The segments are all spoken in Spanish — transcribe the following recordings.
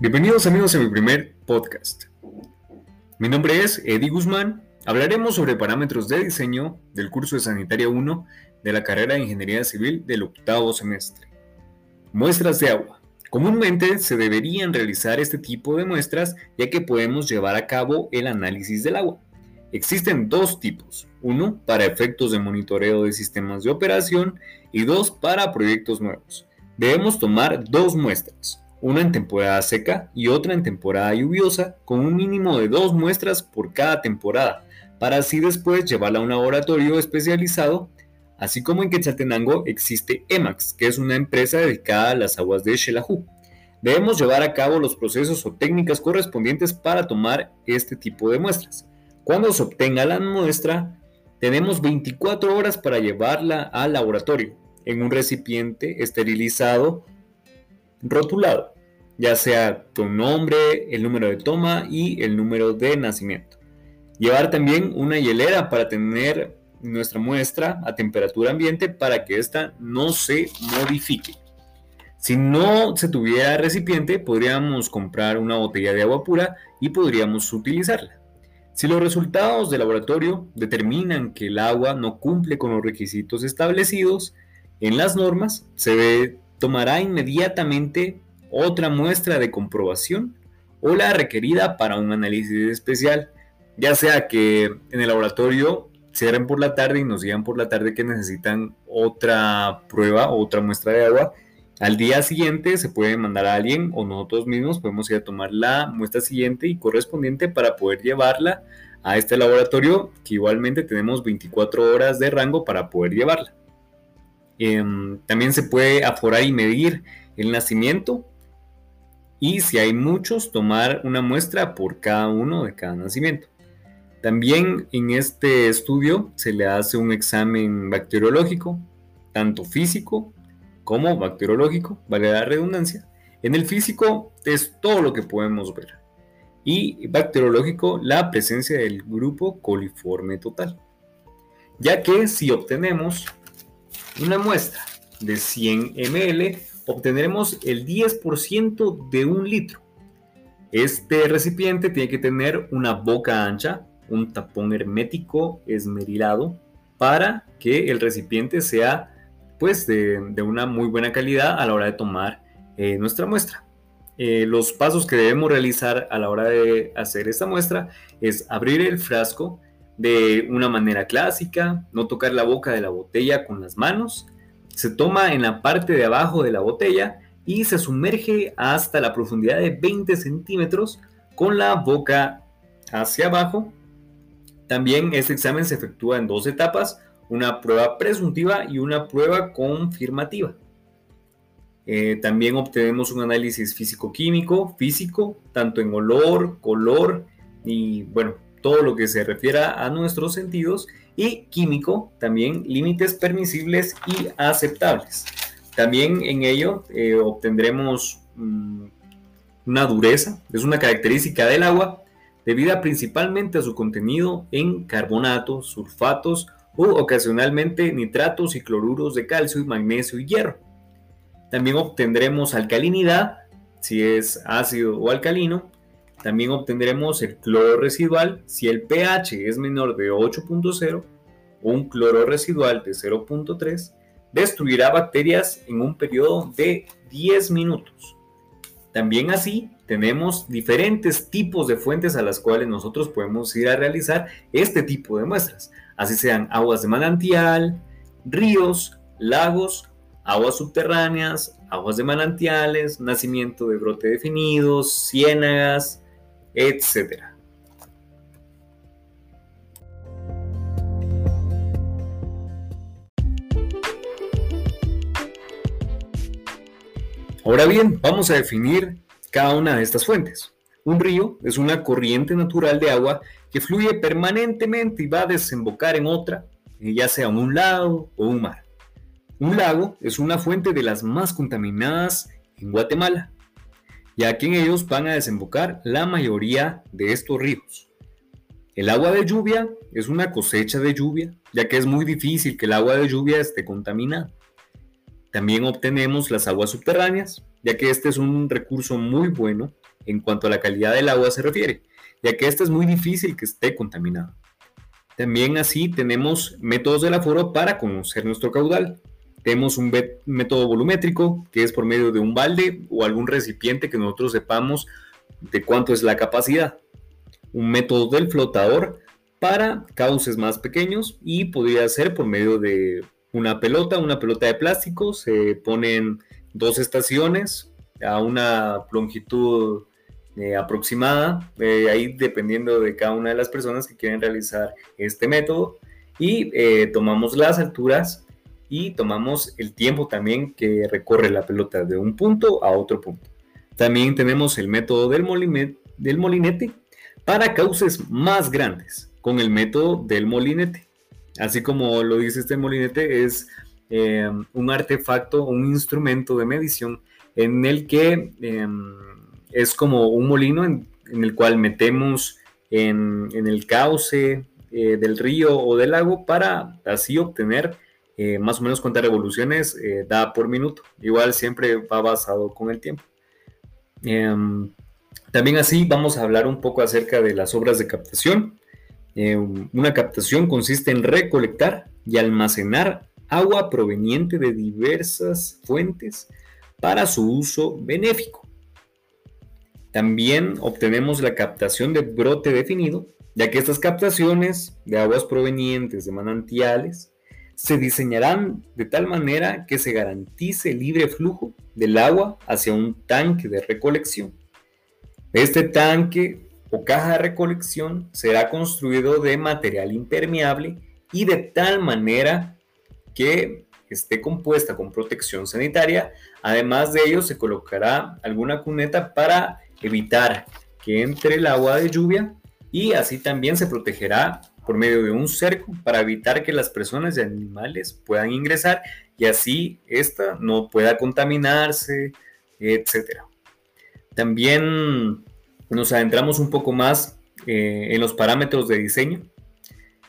Bienvenidos amigos a mi primer podcast. Mi nombre es Eddie Guzmán. Hablaremos sobre parámetros de diseño del curso de Sanitaria 1 de la carrera de Ingeniería Civil del octavo semestre. Muestras de agua. Comúnmente se deberían realizar este tipo de muestras ya que podemos llevar a cabo el análisis del agua. Existen dos tipos, uno para efectos de monitoreo de sistemas de operación y dos para proyectos nuevos. Debemos tomar dos muestras, una en temporada seca y otra en temporada lluviosa, con un mínimo de dos muestras por cada temporada, para así después llevarla a un laboratorio especializado. Así como en Quetzaltenango existe EMAX, que es una empresa dedicada a las aguas de Xelajú. Debemos llevar a cabo los procesos o técnicas correspondientes para tomar este tipo de muestras. Cuando se obtenga la muestra, tenemos 24 horas para llevarla al laboratorio en un recipiente esterilizado rotulado, ya sea con nombre, el número de toma y el número de nacimiento. Llevar también una hielera para tener nuestra muestra a temperatura ambiente para que ésta no se modifique. Si no se tuviera recipiente, podríamos comprar una botella de agua pura y podríamos utilizarla. Si los resultados del laboratorio determinan que el agua no cumple con los requisitos establecidos en las normas, se tomará inmediatamente otra muestra de comprobación o la requerida para un análisis especial, ya sea que en el laboratorio cierren por la tarde y nos digan por la tarde que necesitan otra prueba, otra muestra de agua, al día siguiente se puede mandar a alguien o nosotros mismos podemos ir a tomar la muestra siguiente y correspondiente para poder llevarla a este laboratorio que igualmente tenemos 24 horas de rango para poder llevarla. Em, también se puede aforar y medir el nacimiento y si hay muchos tomar una muestra por cada uno de cada nacimiento. También en este estudio se le hace un examen bacteriológico, tanto físico como bacteriológico, vale la redundancia. En el físico es todo lo que podemos ver. Y bacteriológico, la presencia del grupo coliforme total. Ya que si obtenemos una muestra de 100 ml, obtendremos el 10% de un litro. Este recipiente tiene que tener una boca ancha, un tapón hermético esmerilado para que el recipiente sea pues de, una muy buena calidad a la hora de tomar eh, nuestra muestra. Eh, los pasos que debemos realizar a la hora de hacer esta muestra es abrir el frasco de una manera clásica, no tocar la boca de la botella con las manos, se toma en la parte de abajo de la botella y se sumerge hasta la profundidad de 20 centímetros con la boca hacia abajo. También este examen se efectúa en dos etapas, una prueba presuntiva y una prueba confirmativa. Eh, también obtenemos un análisis físico-químico, físico, tanto en olor, color y bueno, todo lo que se refiera a nuestros sentidos y químico, también límites permisibles y aceptables. También en ello eh, obtendremos mm, una dureza, es una característica del agua debida principalmente a su contenido en carbonatos, sulfatos o ocasionalmente nitratos y cloruros de calcio magnesio y hierro. También obtendremos alcalinidad, si es ácido o alcalino. También obtendremos el cloro residual si el pH es menor de 8.0 o un cloro residual de 0.3. Destruirá bacterias en un periodo de 10 minutos. También así tenemos diferentes tipos de fuentes a las cuales nosotros podemos ir a realizar este tipo de muestras así sean aguas de manantial, ríos, lagos, aguas subterráneas, aguas de manantiales, nacimiento de brote definidos, ciénagas, etc. Ahora bien, vamos a definir cada una de estas fuentes. Un río es una corriente natural de agua que fluye permanentemente y va a desembocar en otra, eh, ya sea un lago o un mar. Un lago es una fuente de las más contaminadas en Guatemala, ya que en ellos van a desembocar la mayoría de estos ríos. El agua de lluvia es una cosecha de lluvia, ya que es muy difícil que el agua de lluvia esté contaminada. También obtenemos las aguas subterráneas, ya que este es un recurso muy bueno en cuanto a la calidad del agua se refiere, ya que esta es muy difícil que esté contaminada. También así tenemos métodos del aforo para conocer nuestro caudal. Tenemos un método volumétrico, que es por medio de un balde o algún recipiente que nosotros sepamos de cuánto es la capacidad. Un método del flotador para cauces más pequeños y podría ser por medio de una pelota, una pelota de plástico. Se ponen dos estaciones a una longitud eh, aproximada, eh, ahí dependiendo de cada una de las personas que quieren realizar este método. Y eh, tomamos las alturas y tomamos el tiempo también que recorre la pelota de un punto a otro punto. También tenemos el método del, del molinete para cauces más grandes, con el método del molinete. Así como lo dice este molinete, es un artefacto, un instrumento de medición en el que em, es como un molino en, el cual metemos en, el cauce eh, del río o del lago para así obtener eh, más o menos cuántas revoluciones eh, da por minuto. Igual siempre va basado con el tiempo. Em, también así vamos a hablar un poco acerca de las obras de captación. Em, una captación consiste en recolectar y almacenar agua proveniente de diversas fuentes para su uso benéfico. También obtenemos la captación de brote definido, ya que estas captaciones de aguas provenientes de manantiales se diseñarán de tal manera que se garantice el libre flujo del agua hacia un tanque de recolección. Este tanque o caja de recolección será construido de material impermeable y de tal manera que esté compuesta con protección sanitaria. Además de ello, se colocará alguna cuneta para evitar que entre el agua de lluvia y así también se protegerá por medio de un cerco para evitar que las personas y animales puedan ingresar y así esta no pueda contaminarse, etc. También nos adentramos un poco más eh, en los parámetros de diseño.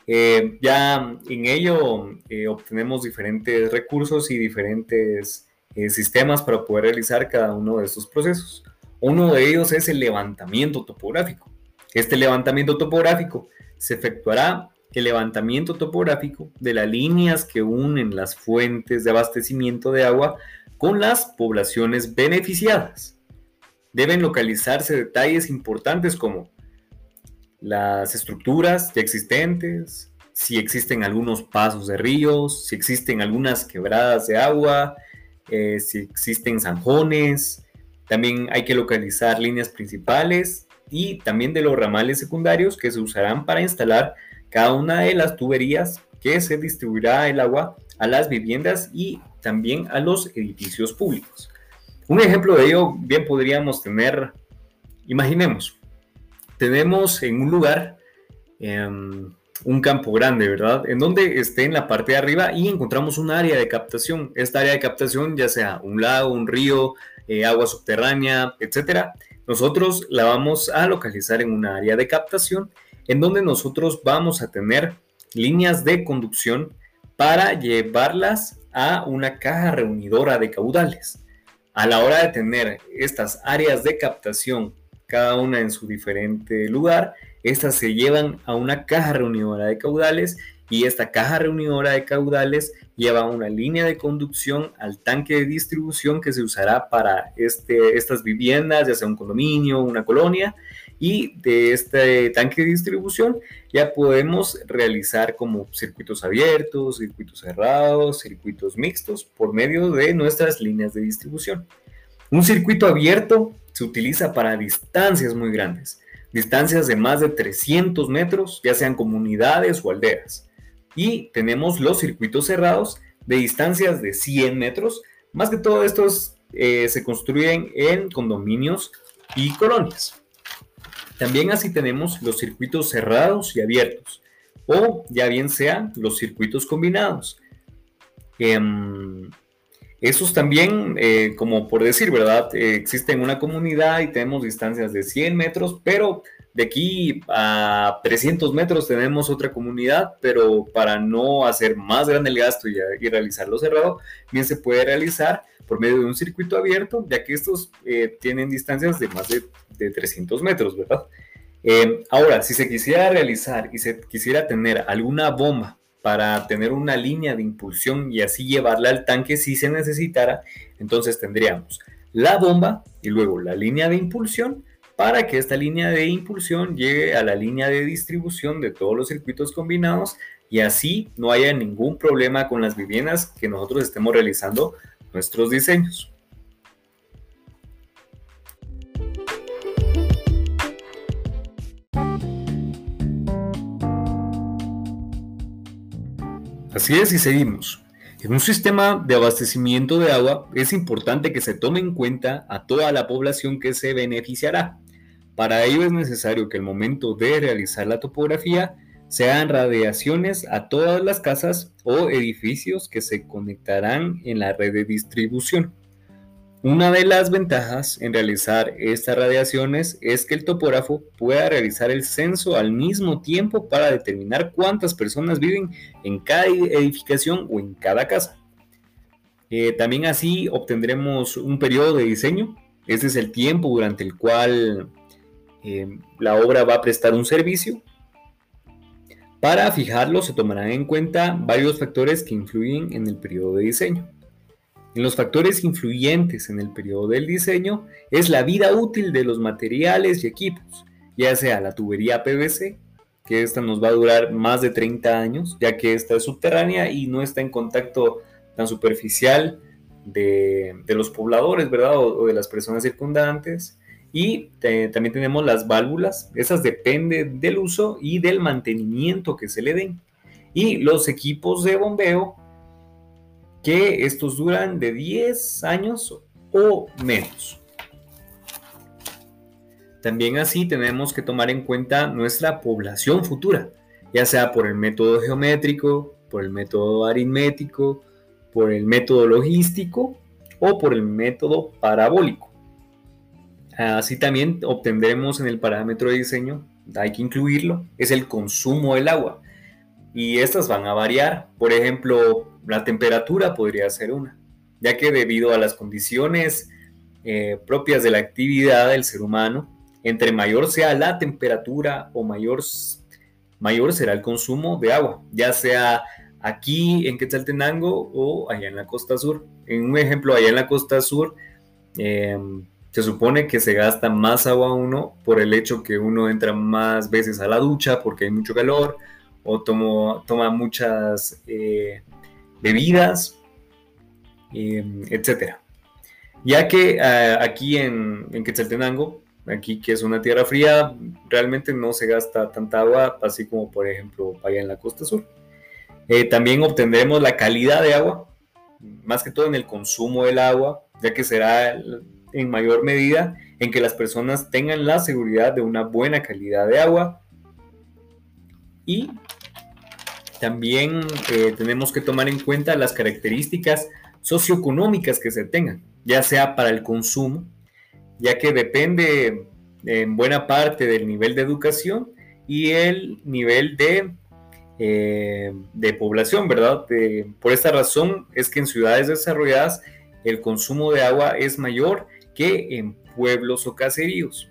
Eh, ya en ello eh, obtenemos diferentes recursos y diferentes sistemas para poder realizar cada uno de estos procesos. Uno de ellos es el levantamiento topográfico. Este levantamiento topográfico se efectuará el levantamiento topográfico de las líneas que unen las fuentes de abastecimiento de agua con las poblaciones beneficiadas. Deben localizarse detalles importantes como las estructuras ya existentes, si existen algunos pasos de ríos, si existen algunas quebradas de agua, eh, si existen zanjones, también hay que localizar líneas principales y también de los ramales secundarios que se usarán para instalar cada una de las tuberías que se distribuirá el agua a las viviendas y también a los edificios públicos. Un ejemplo de ello bien podríamos tener, imaginemos, tenemos en un lugar em, un campo grande, ¿verdad? En donde esté en la parte de arriba y encontramos un área de captación. Esta área de captación, ya sea un lago, un río, eh, agua subterránea, etcétera, nosotros la vamos a localizar en una área de captación en donde nosotros vamos a tener líneas de conducción para llevarlas a una caja reunidora de caudales. A la hora de tener estas áreas de captación, cada una en su diferente lugar, estas se llevan a una caja reunidora de caudales y esta caja reunidora de caudales lleva una línea de conducción al tanque de distribución que se usará para este, estas viviendas, ya sea un condominio, una colonia, y de este tanque de distribución ya podemos realizar como circuitos abiertos, circuitos cerrados, circuitos mixtos por medio de nuestras líneas de distribución. Un circuito abierto se utiliza para distancias muy grandes, distancias de más de 300 metros, ya sean comunidades o aldeas y tenemos los circuitos cerrados de distancias de 100 metros. Más que todo estos eh, se construyen en condominios y colonias. También así tenemos los circuitos cerrados y abiertos o ya bien sean los circuitos combinados. Em, esos también, eh, como por decir, ¿verdad? Existen una comunidad y tenemos distancias de 100 metros, pero de aquí a 300 metros tenemos otra comunidad, pero para no hacer más grande el gasto y, realizarlo cerrado, bien se puede realizar por medio de un circuito abierto, ya que estos eh, tienen distancias de más de, 300 metros, ¿verdad? Eh, ahora, si se quisiera realizar y se quisiera tener alguna bomba para tener una línea de impulsión y así llevarla al tanque si se necesitara, entonces tendríamos la bomba y luego la línea de impulsión para que esta línea de impulsión llegue a la línea de distribución de todos los circuitos combinados y así no haya ningún problema con las viviendas que nosotros estemos realizando nuestros diseños. Así es y seguimos. En un sistema de abastecimiento de agua es importante que se tome en cuenta a toda la población que se beneficiará. Para ello es necesario que el momento de realizar la topografía se hagan radiaciones a todas las casas o edificios que se conectarán en la red de distribución. Una de las ventajas en realizar estas radiaciones es que el topógrafo pueda realizar el censo al mismo tiempo para determinar cuántas personas viven en cada edificación o en cada casa. Eh, también así obtendremos un periodo de diseño. Este es el tiempo durante el cual eh, la obra va a prestar un servicio. Para fijarlo se tomarán en cuenta varios factores que influyen en el periodo de diseño. En los factores influyentes en el periodo del diseño es la vida útil de los materiales y equipos, ya sea la tubería PVC, que esta nos va a durar más de 30 años, ya que esta es subterránea y no está en contacto tan superficial de, los pobladores, ¿verdad? o, de las personas circundantes. Y también tenemos las válvulas, esas dependen del uso y del mantenimiento que se le den. Y los equipos de bombeo, que estos duran de 10 años o menos. También así tenemos que tomar en cuenta nuestra población futura, ya sea por el método geométrico, por el método aritmético, por el método logístico o por el método parabólico. Así también obtendremos en el parámetro de diseño, hay que incluirlo, es el consumo del agua. Y estas van a variar. Por ejemplo, la temperatura podría ser una, ya que debido a las condiciones eh, propias de la actividad del ser humano, entre mayor sea la temperatura o mayor, mayor será el consumo de agua, ya sea aquí en Quetzaltenango o allá en la costa sur. En un ejemplo, allá en la costa sur, eh, se supone que se gasta más agua uno por el hecho que uno entra más veces a la ducha porque hay mucho calor o toma muchas eh, bebidas, em, etc. Ya que eh, aquí en, en, Quetzaltenango, aquí que es una tierra fría, realmente no se gasta tanta agua, así como por ejemplo allá en la costa sur. Eh, también obtendremos la calidad de agua, más que todo en el consumo del agua, ya que será en mayor medida en que las personas tengan la seguridad de una buena calidad de agua. Y también eh, tenemos que tomar en cuenta las características socioeconómicas que se tengan, ya sea para el consumo, ya que depende en buena parte del nivel de educación y el nivel de, eh, de población, ¿verdad? por esta razón es que en ciudades desarrolladas el consumo de agua es mayor que en pueblos o caseríos.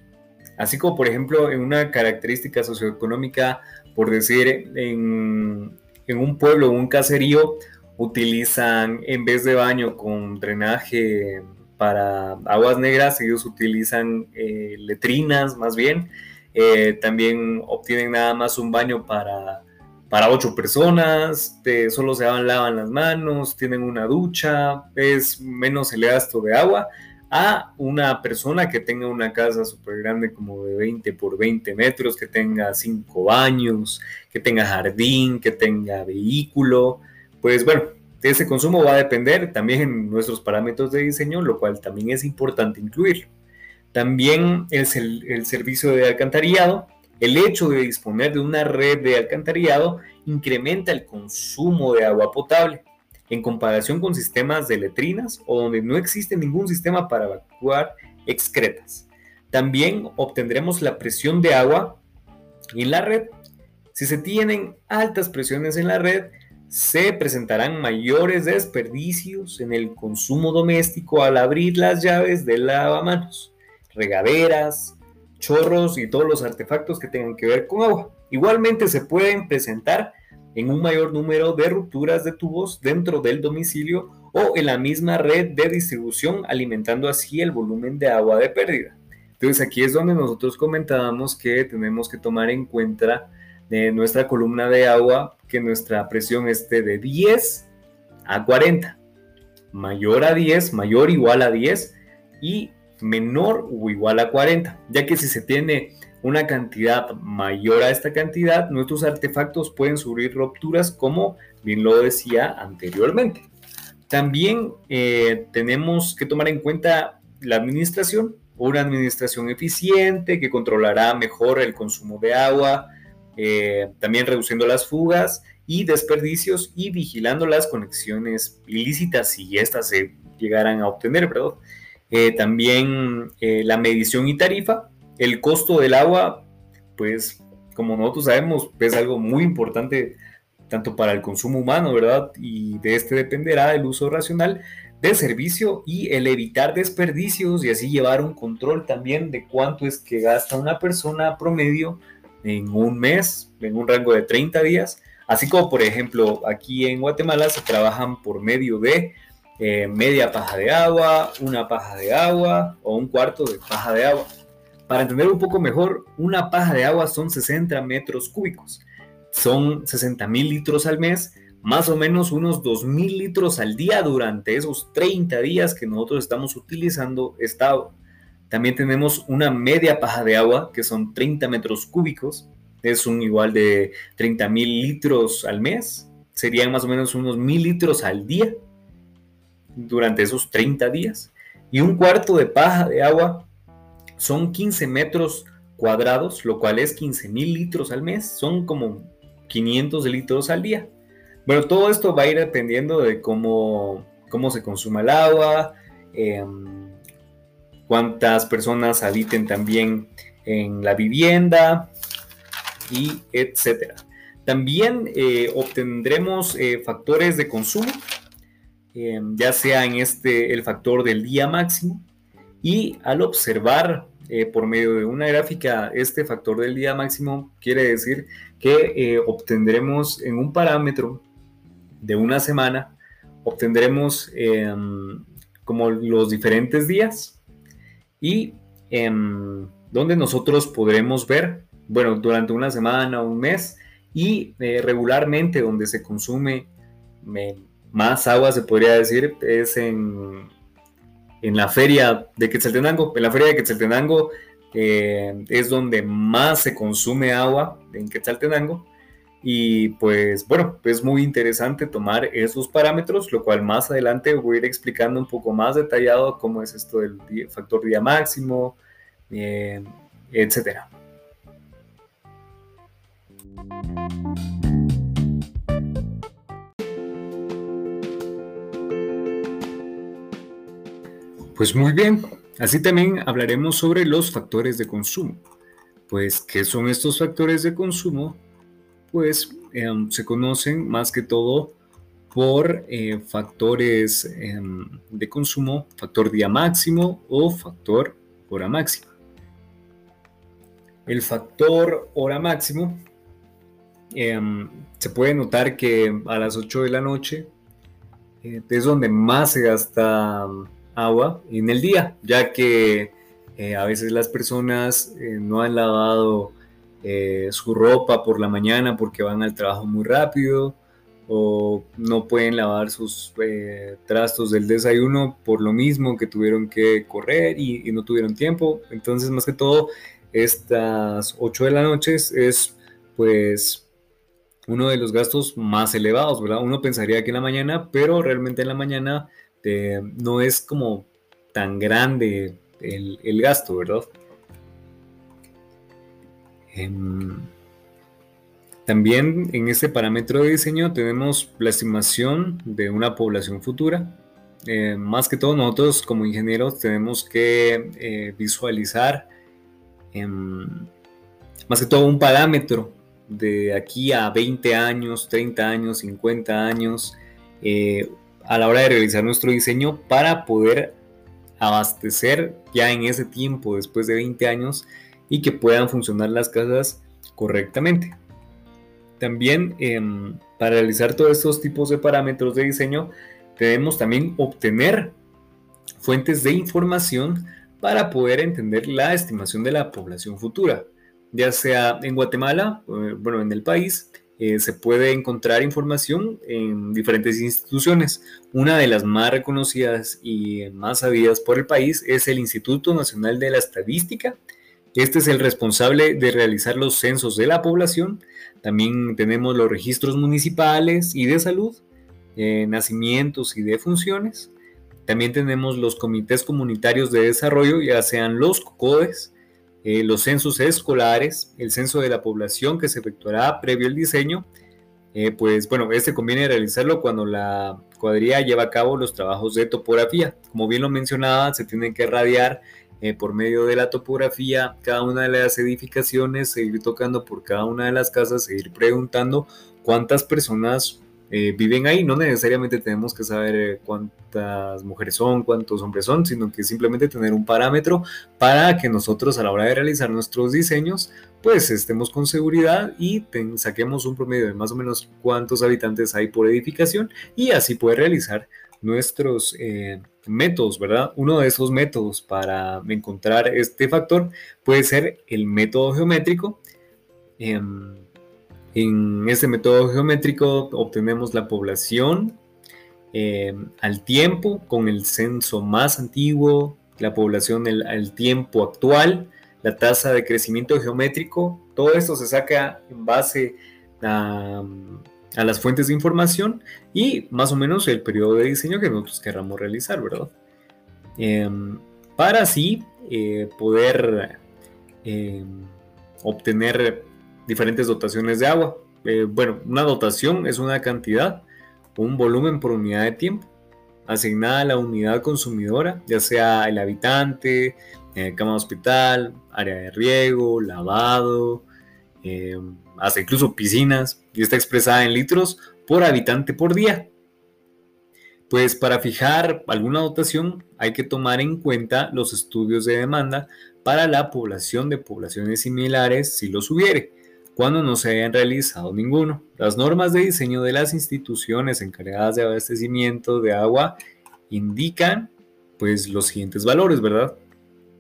Así como, por ejemplo, en una característica socioeconómica, por decir, en, un pueblo o un caserío, utilizan, en vez de baño con drenaje para aguas negras, ellos utilizan eh, letrinas más bien. Eh, también obtienen nada más un baño para, para ocho personas, solo se lavan las manos, tienen una ducha, es menos el gasto de agua a una persona que tenga una casa súper grande como de 20 por 20 metros, que tenga cinco baños, que tenga jardín, que tenga vehículo, pues bueno, ese consumo va a depender también en nuestros parámetros de diseño, lo cual también es importante incluir. También es el, el servicio de alcantarillado. El hecho de disponer de una red de alcantarillado incrementa el consumo de agua potable en comparación con sistemas de letrinas o donde no existe ningún sistema para evacuar excretas. También obtendremos la presión de agua en la red. Si se tienen altas presiones en la red, se presentarán mayores desperdicios en el consumo doméstico al abrir las llaves del lavamanos, regaderas, chorros y todos los artefactos que tengan que ver con agua. Igualmente se pueden presentar en un mayor número de rupturas de tubos dentro del domicilio o en la misma red de distribución, alimentando así el volumen de agua de pérdida. Entonces aquí es donde nosotros comentábamos que tenemos que tomar en cuenta de nuestra columna de agua que nuestra presión esté de 10 a 40. Mayor a 10, mayor o igual a 10 y menor o igual a 40, ya que si se tiene una cantidad mayor a esta cantidad, nuestros artefactos pueden sufrir rupturas como bien lo decía anteriormente. También eh, tenemos que tomar en cuenta la administración, una administración eficiente que controlará mejor el consumo de agua, eh, también reduciendo las fugas y desperdicios y vigilando las conexiones ilícitas si estas se llegaran a obtener, ¿verdad? Eh, también la medición y tarifa, el costo del agua, pues como nosotros sabemos, es algo muy importante tanto para el consumo humano, ¿verdad? Y de este dependerá el uso racional de servicio y el evitar desperdicios y así llevar un control también de cuánto es que gasta una persona promedio en un mes, en un rango de 30 días, así como por ejemplo aquí en Guatemala se trabajan por medio de eh, media paja de agua, una paja de agua o un cuarto de paja de agua. Para entender un poco mejor, una paja de agua son 60 metros cúbicos, son 60 mil litros al mes más o menos unos 2.000 litros al día durante esos 30 días que nosotros estamos utilizando esta agua. También tenemos una media paja de agua, que son 30 metros cúbicos, es un igual de 30.000 litros al mes, serían más o menos unos 1.000 litros al día durante esos 30 días. Y un cuarto de paja de agua son 15 metros cuadrados, lo cual es 15.000 litros al mes, son como 500 litros al día. Bueno, todo esto va a ir dependiendo de cómo, cómo se consuma el agua, em, cuántas personas habiten también en la vivienda y etcétera. También eh, obtendremos eh, factores de consumo, em, ya sea en este el factor del día máximo y al observar eh, por medio de una gráfica este factor del día máximo quiere decir que obtendremos en un parámetro de una semana, obtendremos em, como los diferentes días y em, donde nosotros podremos ver, bueno, durante una semana, un mes y eh, regularmente donde se consume más agua, se podría decir, es en, en la feria de Quetzaltenango. En la feria de Quetzaltenango eh, es donde más se consume agua en Quetzaltenango y pues bueno, es muy interesante tomar esos parámetros, lo cual más adelante voy a ir explicando un poco más detallado cómo es esto del factor día máximo, eh, etcétera. Pues muy bien, así también hablaremos sobre los factores de consumo. Pues, ¿qué son estos factores de consumo? pues em, se conocen más que todo por eh, factores em, de consumo, factor día máximo o factor hora máxima. El factor hora máximo em, se puede notar que a las 8 de la noche eh, es donde más se gasta agua en el día, ya que eh, a veces las personas no han lavado eh, su ropa por la mañana porque van al trabajo muy rápido o no pueden lavar sus eh, trastos del desayuno por lo mismo que tuvieron que correr y, no tuvieron tiempo. Entonces, más que todo, estas 8 de la noche es pues uno de los gastos más elevados, ¿verdad? Uno pensaría que en la mañana, pero realmente en la mañana eh, no es como tan grande el, el gasto, ¿verdad? Em, también en este parámetro de diseño tenemos la estimación de una población futura. Eh, más que todo nosotros como ingenieros tenemos que eh, visualizar em, más que todo un parámetro de aquí a 20 años, 30 años, 50 años, eh, a la hora de realizar nuestro diseño para poder abastecer ya en ese tiempo, después de 20 años, y que puedan funcionar las casas correctamente. También em, para realizar todos estos tipos de parámetros de diseño, debemos también obtener fuentes de información para poder entender la estimación de la población futura, ya sea en Guatemala, eh, bueno, en el país, eh, se puede encontrar información en diferentes instituciones. Una de las más reconocidas y más sabidas por el país es el Instituto Nacional de la Estadística. Este es el responsable de realizar los censos de la población. También tenemos los registros municipales y de salud, eh, nacimientos y defunciones. También tenemos los comités comunitarios de desarrollo, ya sean los CODES, eh, los censos escolares, el censo de la población que se efectuará previo al diseño, eh, pues bueno, este conviene realizarlo cuando la cuadrilla lleva a cabo los trabajos de topografía. Como bien lo mencionaba, se tienen que radiar eh, por medio de la topografía cada una de las edificaciones, seguir tocando por cada una de las casas, seguir preguntando cuántas personas eh, viven ahí. No necesariamente tenemos que saber eh, cuántas mujeres son, cuántos hombres son, sino que simplemente tener un parámetro para que nosotros a la hora de realizar nuestros diseños, pues estemos con seguridad y saquemos un promedio de más o menos cuántos habitantes hay por edificación y así poder realizar nuestros eh, métodos, ¿verdad? Uno de esos métodos para encontrar este factor puede ser el método geométrico. Em, en este método geométrico obtenemos la población eh, al tiempo con el censo más antiguo, la población al tiempo actual, la tasa de crecimiento geométrico. Todo esto se saca en base a, las fuentes de información y más o menos el periodo de diseño que nosotros querramos realizar, ¿verdad? Em, para así eh, poder em, obtener diferentes dotaciones de agua. Eh, bueno, una dotación es una cantidad un volumen por unidad de tiempo asignada a la unidad consumidora, ya sea el habitante, eh, cama de hospital, área de riego, lavado, eh, hasta incluso piscinas, y está expresada en litros por habitante por día. Pues para fijar alguna dotación hay que tomar en cuenta los estudios de demanda para la población de poblaciones similares si los hubiere cuando no se hayan realizado ninguno. Las normas de diseño de las instituciones encargadas de abastecimiento de agua indican pues los siguientes valores, ¿verdad?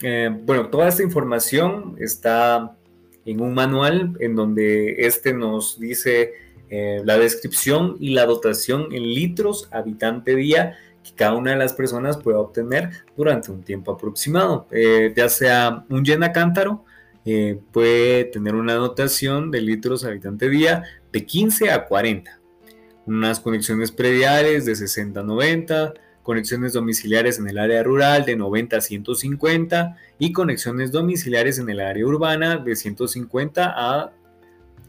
Eh, bueno, toda esta información está en un manual en donde este nos dice eh, la descripción y la dotación en litros habitante día que cada una de las personas pueda obtener durante un tiempo aproximado, eh, ya sea un llena cántaro eh, puede tener una dotación de litros habitante día de 15 a 40. Unas conexiones prediales de 60 a 90, conexiones domiciliares en el área rural de 90 a 150 y conexiones domiciliares en el área urbana de 150 a,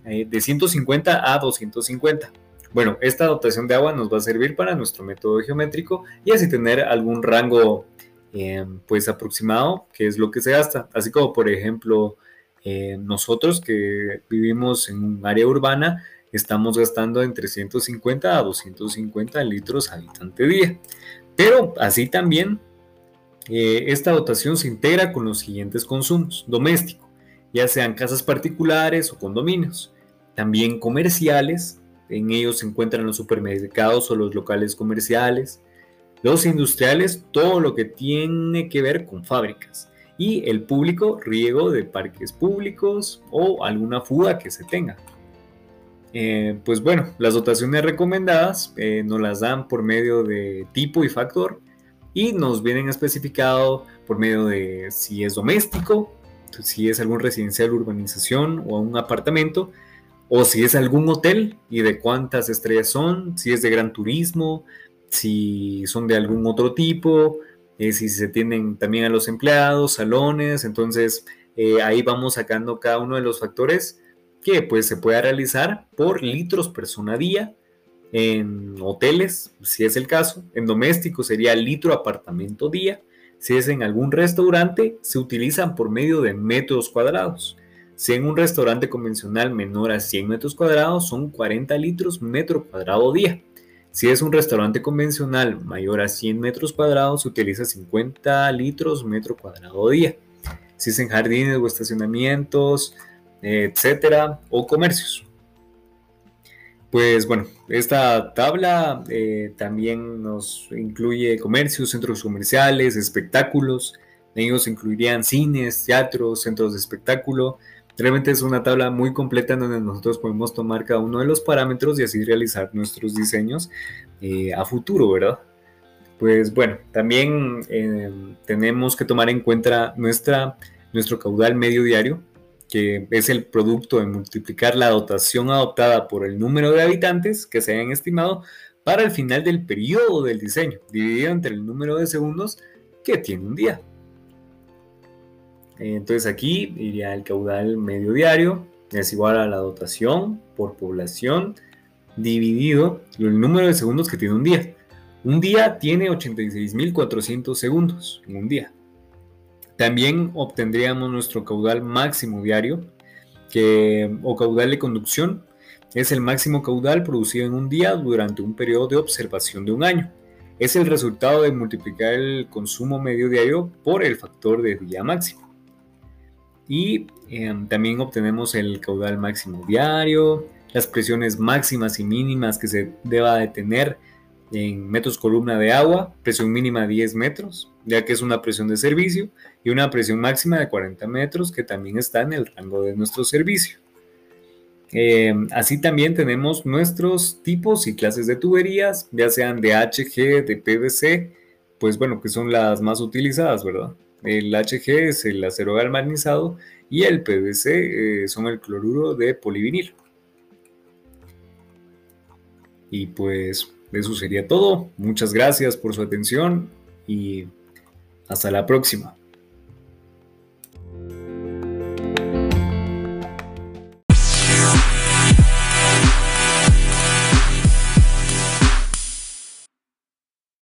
eh, de 150 a 250. Bueno, esta dotación de agua nos va a servir para nuestro método geométrico y así tener algún rango eh, pues aproximado, que es lo que se gasta. Así como por ejemplo eh, nosotros que vivimos en un área urbana estamos gastando entre 150 a 250 litros habitante día. Pero así también eh, esta dotación se integra con los siguientes consumos. Doméstico, ya sean casas particulares o condominios. También comerciales, en ellos se encuentran los supermercados o los locales comerciales. Los industriales, todo lo que tiene que ver con fábricas y el público riego de parques públicos o alguna fuga que se tenga. Eh, pues bueno, las dotaciones recomendadas eh, nos las dan por medio de tipo y factor y nos vienen especificado por medio de si es doméstico, si es algún residencial, urbanización o un apartamento, o si es algún hotel y de cuántas estrellas son, si es de gran turismo, si son de algún otro tipo, eh, si se tienen también a los empleados, salones, entonces eh, ahí vamos sacando cada uno de los factores que pues se pueda realizar por litros persona día, en hoteles, si es el caso, en doméstico sería litro apartamento día, Si es en algún restaurante, se utilizan por medio de metros cuadrados. Si en un restaurante convencional menor a 100 metros cuadrados, son 40 litros metro cuadrado día. Si es un restaurante convencional mayor a 100 metros cuadrados, se utiliza 50 litros metro cuadrado día. Si es en jardines o estacionamientos, etcétera, o comercios. Pues bueno, esta tabla eh, también nos incluye comercios, centros comerciales, espectáculos. Ellos incluirían cines, teatros, centros de espectáculo, Realmente es una tabla muy completa en donde nosotros podemos tomar cada uno de los parámetros y así realizar nuestros diseños eh, a futuro, ¿verdad? Pues bueno, también eh, tenemos que tomar en cuenta nuestra, nuestro caudal medio diario, que es el producto de multiplicar la dotación adoptada por el número de habitantes que se hayan estimado para el final del periodo del diseño, dividido entre el número de segundos que tiene un día. Entonces aquí iría el caudal medio diario, es igual a la dotación por población dividido el número de segundos que tiene un día. Un día tiene 86.400 segundos en un día. También obtendríamos nuestro caudal máximo diario, que, o caudal de conducción, es el máximo caudal producido en un día durante un periodo de observación de un año. Es el resultado de multiplicar el consumo medio diario por el factor de día máximo y em, también obtenemos el caudal máximo diario, las presiones máximas y mínimas que se deba de tener en metros columna de agua, presión mínima 10 metros, ya que es una presión de servicio, y una presión máxima de 40 metros que también está en el rango de nuestro servicio. Em, así también tenemos nuestros tipos y clases de tuberías, ya sean de HG, de PVC, pues bueno, que son las más utilizadas, ¿verdad? El HG es el acero galvanizado y el PVC eh, son el cloruro de polivinilo. Y pues eso sería todo. Muchas gracias por su atención y hasta la próxima.